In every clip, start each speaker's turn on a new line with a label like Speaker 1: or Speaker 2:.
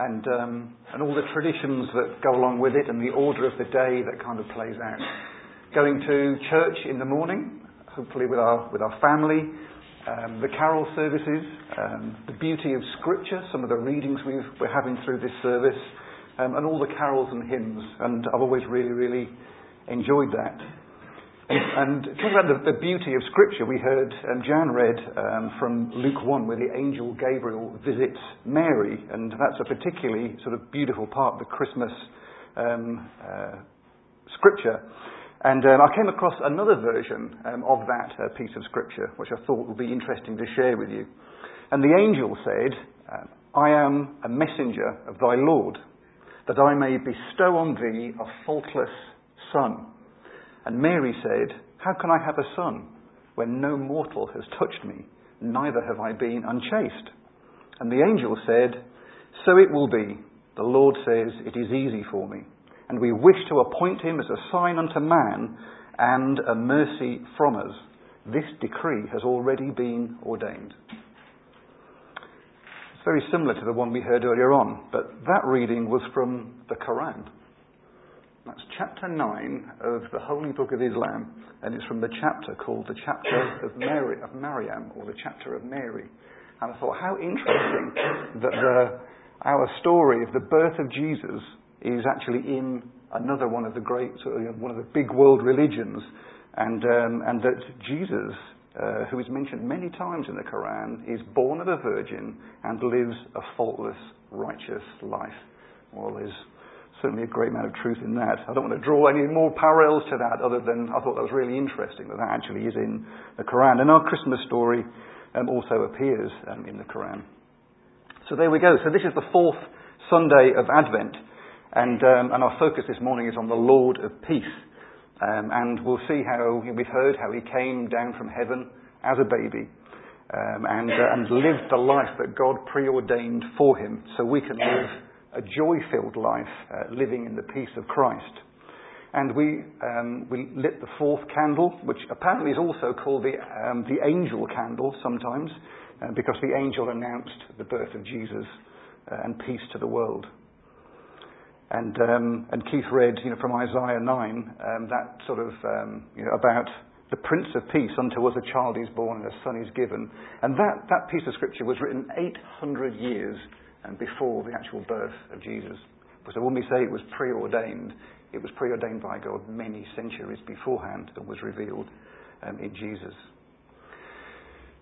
Speaker 1: and, um, and all the traditions that go along with it and the order of the day that kind of plays out. Going to church in the morning, hopefully with our, with our family, um, the carol services, um, the beauty of Scripture, some of the readings we are having through this service, um, and all the carols and hymns. And I've always really, really enjoyed that. And, talking about the, the, beauty of Scripture, we heard um, Jan read um, from Luke 1 where the angel Gabriel visits Mary, and that's a particularly sort of beautiful part of the Christmas um, uh, Scripture. And um, I came across another version um, of that uh, piece of scripture, which I thought would be interesting to share with you. And the angel said, I am a messenger of thy Lord, that I may bestow on thee a faultless son. And Mary said, How can I have a son when no mortal has touched me, neither have I been unchaste? And the angel said, So it will be. The Lord says, It is easy for me and we wish to appoint him as a sign unto man and a mercy from us. This decree has already been ordained. It's very similar to the one we heard earlier on, but that reading was from the Quran. That's chapter 9 of the Holy Book of Islam, and it's from the chapter called the chapter of, Mary, of Maryam, or the chapter of Mary. And I thought, how interesting that the, our story of the birth of Jesus is actually in another one of the great, sort of, you know, one of the big world religions, and, um, and that Jesus, uh, who is mentioned many times in the Quran, is born of a virgin and lives a faultless, righteous life. Well, there's certainly a great amount of truth in that. I don't want to draw any more parallels to that other than I thought that was really interesting that that actually is in the Quran. And our Christmas story um, also appears um, in the Quran. So there we go. So this is the fourth Sunday of Advent. And, um, and our focus this morning is on the Lord of Peace. Um, and we'll see how we've heard how he came down from heaven as a baby um, and, uh, and lived the life that God preordained for him so we can live a joy filled life uh, living in the peace of Christ. And we, um, we lit the fourth candle, which apparently is also called the, um, the angel candle sometimes, uh, because the angel announced the birth of Jesus uh, and peace to the world. And, um, and Keith read, you know, from Isaiah 9, um, that sort of, um, you know, about the Prince of Peace, unto us a child is born and a son is given. And that, that piece of scripture was written 800 years um, before the actual birth of Jesus. So when we say it was preordained, it was preordained by God many centuries beforehand and was revealed um, in Jesus.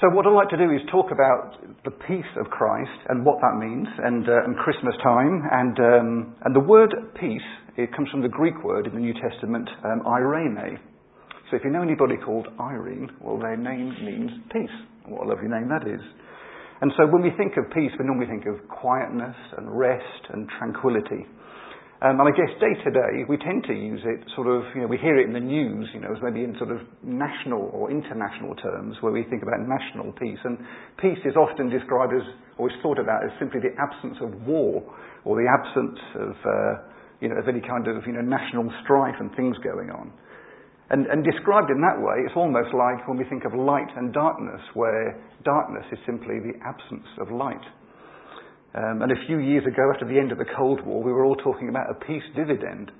Speaker 1: So what I'd like to do is talk about the peace of Christ and what that means, and, uh, and Christmas time, and um, and the word peace it comes from the Greek word in the New Testament um, irene. So if you know anybody called Irene, well, their name means peace. What a lovely name that is. And so when we think of peace, we normally think of quietness and rest and tranquility. Um, and I guess day to day, we tend to use it sort of, you know, we hear it in the news, you know, as maybe in sort of national or international terms where we think about national peace. And peace is often described as, or is thought about as simply the absence of war or the absence of, uh, you know, of any kind of, you know, national strife and things going on. And, and described in that way, it's almost like when we think of light and darkness, where darkness is simply the absence of light. Um, and a few years ago, after the end of the Cold War, we were all talking about a peace dividend,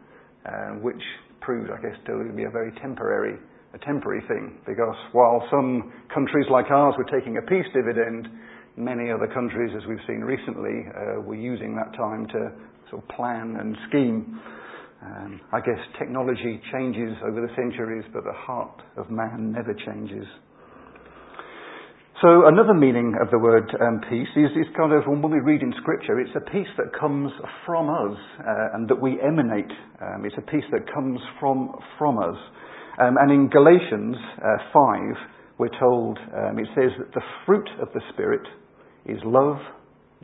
Speaker 1: um, which proved, I guess, to be a very temporary, a temporary thing. Because while some countries like ours were taking a peace dividend, many other countries, as we've seen recently, uh, were using that time to sort of plan and scheme. I guess technology changes over the centuries, but the heart of man never changes. So another meaning of the word um, peace is, is kind of when we read in Scripture, it's a peace that comes from us uh, and that we emanate. Um, it's a peace that comes from from us. Um, and in Galatians uh, five, we're told um, it says that the fruit of the Spirit is love,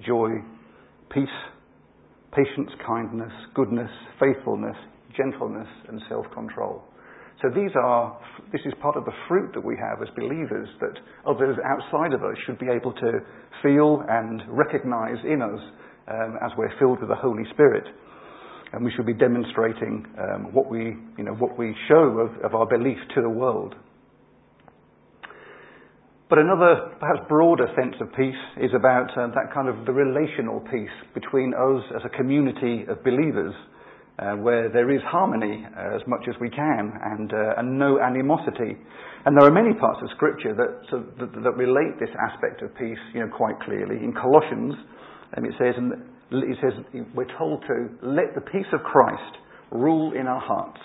Speaker 1: joy, peace, patience, kindness, goodness, faithfulness, gentleness, and self-control. So these are, this is part of the fruit that we have as believers that others outside of us should be able to feel and recognize in us um, as we're filled with the Holy Spirit. And we should be demonstrating um, what we, you know, what we show of, of our belief to the world. But another, perhaps broader sense of peace is about uh, that kind of the relational peace between us as a community of believers, where there is harmony uh, as much as we can and, uh, and no animosity. And there are many parts of Scripture that, that, that relate this aspect of peace, you know, quite clearly. In Colossians, um, it says, it says we're told to let the peace of Christ rule in our hearts,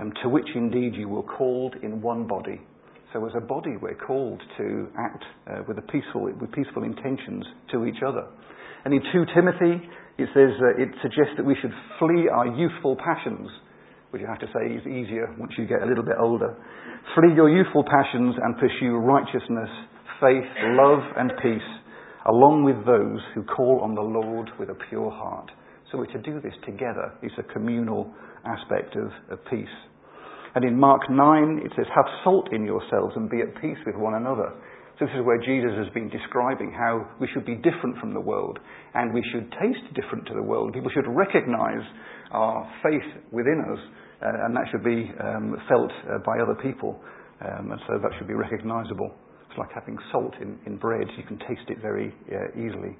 Speaker 1: um, to which indeed you were called in one body so as a body, we're called to act uh, with, peaceful, with peaceful intentions to each other. And in 2 Timothy, it says uh, it suggests that we should flee our youthful passions, which you have to say is easier once you get a little bit older. Flee your youthful passions and pursue righteousness, faith, love, and peace, along with those who call on the Lord with a pure heart. So we're to do this together. It's a communal aspect of, of peace. And in Mark 9, it says, Have salt in yourselves and be at peace with one another. This is where Jesus has been describing how we should be different from the world and we should taste different to the world. People should recognize our faith within us uh, and that should be um, felt uh, by other people. Um, and so that should be recognizable. It's like having salt in, in bread. You can taste it very uh, easily.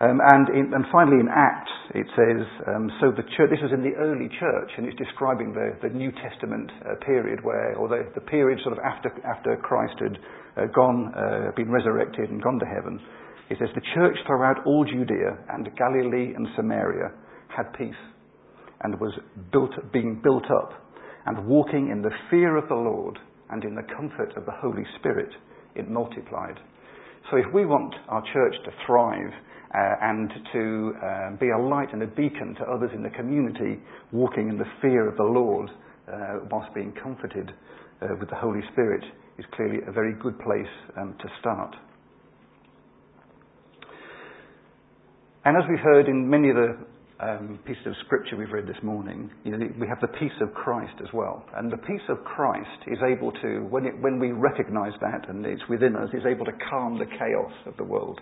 Speaker 1: Um, and, in, and finally, in Acts, it says, um, so the church, this is in the early church, and it's describing the, the New Testament uh, period where, or the, the period sort of after, after Christ had uh, gone, uh, been resurrected and gone to heaven. It says, the church throughout all Judea and Galilee and Samaria had peace and was built, being built up and walking in the fear of the Lord and in the comfort of the Holy Spirit, it multiplied. So if we want our church to thrive, and to uh, be a light and a beacon to others in the community, walking in the fear of the Lord uh, whilst being comforted uh, with the Holy Spirit, is clearly a very good place um, to start. And as we've heard in many of the um, pieces of scripture we've read this morning, you know, we have the peace of Christ as well. And the peace of Christ is able to, when, it, when we recognize that and it's within us, is able to calm the chaos of the world.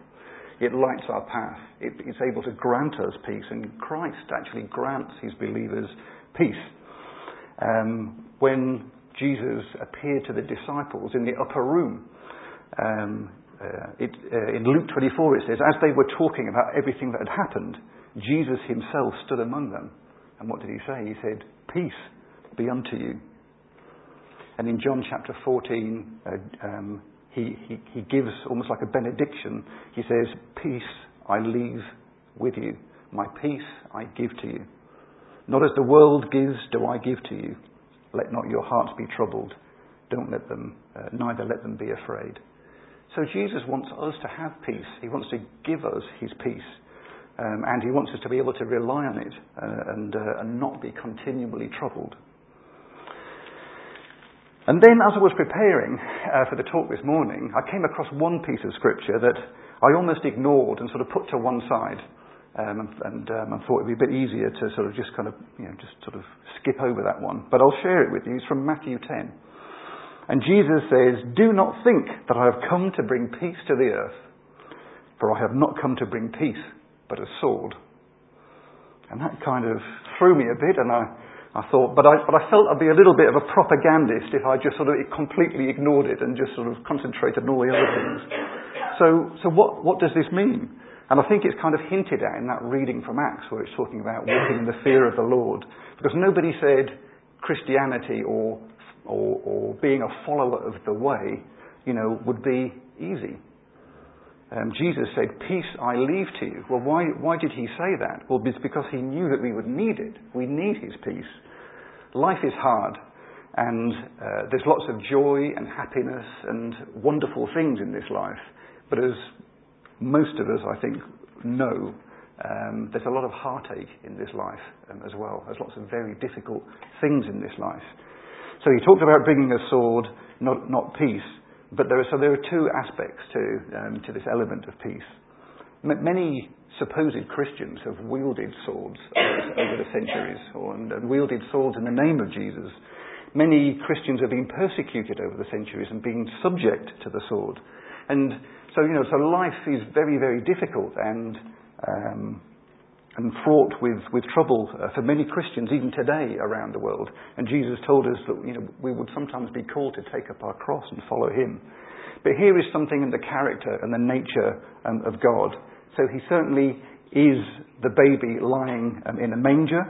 Speaker 1: It lights our path. It, it's able to grant us peace, and Christ actually grants his believers peace. Um, when Jesus appeared to the disciples in the upper room, um, uh, it, uh, in Luke 24 it says, as they were talking about everything that had happened, Jesus himself stood among them. And what did he say? He said, Peace be unto you. And in John chapter 14, uh, um, he, he, he gives almost like a benediction. He says, Peace I leave with you. My peace I give to you. Not as the world gives, do I give to you. Let not your hearts be troubled. Don't let them, uh, neither let them be afraid. So Jesus wants us to have peace. He wants to give us his peace. Um, and he wants us to be able to rely on it uh, and, uh, and not be continually troubled. And then, as I was preparing uh, for the talk this morning, I came across one piece of scripture that I almost ignored and sort of put to one side, um, and, um, I thought it'd be a bit easier to sort of just kind of, you know, just sort of skip over that one. But I'll share it with you. It's from Matthew 10. And Jesus says, Do not think that I have come to bring peace to the earth, for I have not come to bring peace, but a sword. And that kind of threw me a bit, and I I thought, but I, but I felt I'd be a little bit of a propagandist if I just sort of completely ignored it and just sort of concentrated on all the other things. So, so what, what does this mean? And I think it's kind of hinted at in that reading from Acts where it's talking about walking in the fear of the Lord. Because nobody said Christianity or, or, or being a follower of the way, you know, would be easy. Um, Jesus said, Peace I leave to you. Well, why, why did he say that? Well, it's because he knew that we would need it. We need his peace. Life is hard, and uh, there's lots of joy and happiness and wonderful things in this life. But as most of us, I think, know, um, there's a lot of heartache in this life um, as well. There's lots of very difficult things in this life. So he talked about bringing a sword, not, not peace. But there are, so there are two aspects to, um, to this element of peace. M- many supposed Christians have wielded swords over the centuries or, and, and wielded swords in the name of Jesus. Many Christians have been persecuted over the centuries and been subject to the sword. And so, you know, so life is very, very difficult and, um, and fraught with, with trouble uh, for many Christians, even today, around the world. And Jesus told us that you know, we would sometimes be called to take up our cross and follow him. But here is something in the character and the nature um, of God. So he certainly is the baby lying um, in a manger.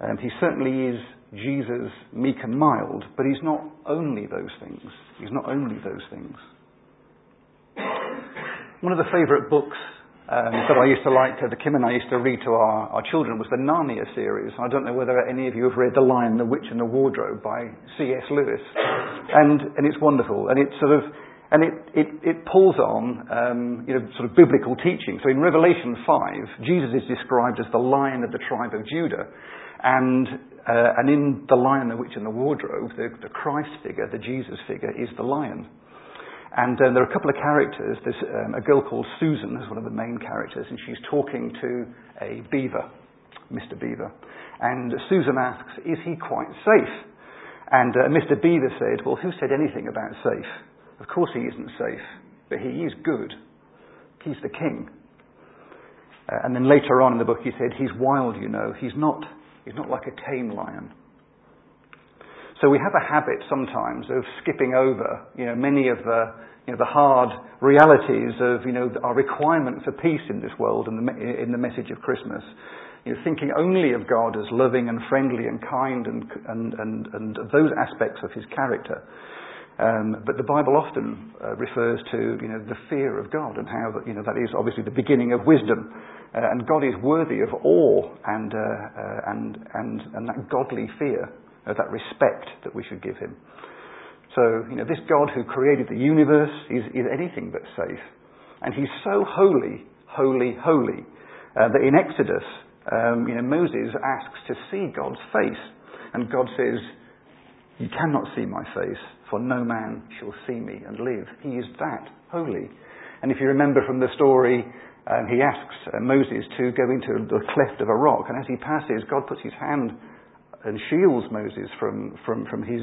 Speaker 1: Um, he certainly is Jesus, meek and mild, but he's not only those things. He's not only those things. One of the favourite books um, that I used to like, uh, the Kim and I used to read to our, our children was the Narnia series. I don't know whether any of you have read The Lion, the Witch and the Wardrobe by C.S. Lewis. And, and it's wonderful. And it sort of, and it, it, it pulls on, um, you know, sort of biblical teaching. So in Revelation 5, Jesus is described as the lion of the tribe of Judah. And, uh, and in The Lion, the Witch and the Wardrobe, the, the Christ figure, the Jesus figure, is the lion. And uh, there are a couple of characters. There's um, a girl called Susan, who's one of the main characters, and she's talking to a beaver, Mr. Beaver. And Susan asks, Is he quite safe? And uh, Mr. Beaver said, Well, who said anything about safe? Of course he isn't safe, but he is good. He's the king. Uh, and then later on in the book, he said, He's wild, you know. He's not, he's not like a tame lion. So we have a habit sometimes of skipping over, you know, many of the, you know, the hard realities of, you know, our requirement for peace in this world and the, in the message of Christmas. You know, thinking only of God as loving and friendly and kind and, and, and, and those aspects of his character. Um, but the Bible often uh, refers to you know, the fear of God and how you know, that is obviously the beginning of wisdom. Uh, and God is worthy of awe and, uh, uh and, and, and that godly fear that respect that we should give him. So, you know, this God who created the universe is, is anything but safe. And he's so holy, holy, holy, uh, that in Exodus, um, you know, Moses asks to see God's face. And God says, You cannot see my face, for no man shall see me and live. He is that holy. And if you remember from the story, um, he asks uh, Moses to go into the cleft of a rock. And as he passes, God puts his hand and shields Moses from, from, from his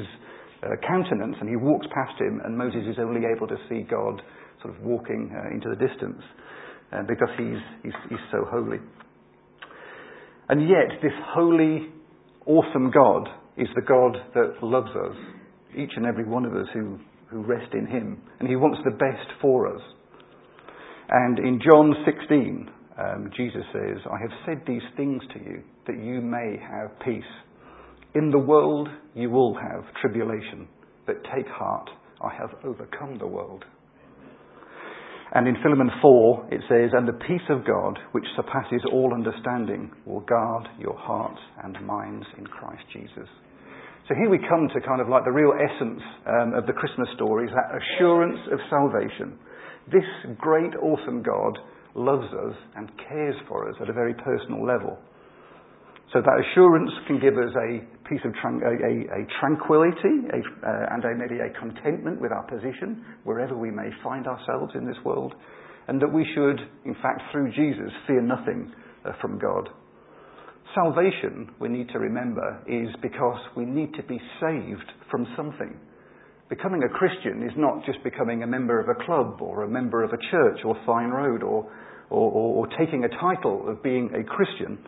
Speaker 1: uh, countenance, and he walks past him, and Moses is only able to see God sort of walking uh, into the distance uh, because he's, he's, he's so holy. And yet, this holy, awesome God is the God that loves us, each and every one of us who, who rest in him, and he wants the best for us. And in John 16, um, Jesus says, I have said these things to you that you may have peace. In the world you will have tribulation, but take heart, I have overcome the world. And in Philemon 4, it says, And the peace of God, which surpasses all understanding, will guard your hearts and minds in Christ Jesus. So here we come to kind of like the real essence um, of the Christmas story, is that assurance of salvation. This great, awesome God loves us and cares for us at a very personal level. So that assurance can give us a piece of tran- a, a, a, tranquility a, uh, and maybe a contentment with our position wherever we may find ourselves in this world, and that we should, in fact, through Jesus, fear nothing uh, from God. Salvation, we need to remember, is because we need to be saved from something. Becoming a Christian is not just becoming a member of a club or a member of a church or Fine Road or, or, or, or taking a title of being a Christian.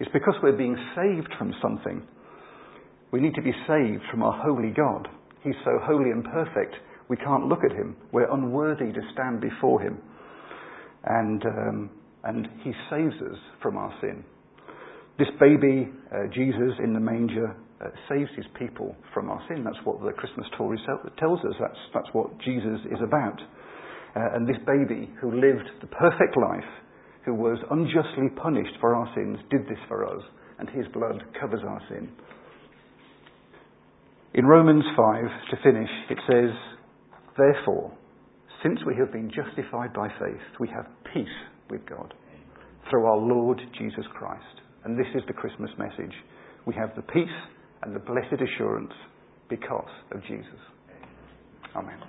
Speaker 1: It's because we're being saved from something. We need to be saved from our holy God. He's so holy and perfect, we can't look at him. We're unworthy to stand before him. And, um, and he saves us from our sin. This baby, uh, Jesus in the manger, uh, saves his people from our sin. That's what the Christmas story tells us. That's, that's what Jesus is about. Uh, and this baby who lived the perfect life who was unjustly punished for our sins, did this for us, and his blood covers our sin. In Romans 5, to finish, it says, Therefore, since we have been justified by faith, we have peace with God through our Lord Jesus Christ. And this is the Christmas message. We have the peace and the blessed assurance because of Jesus. Amen.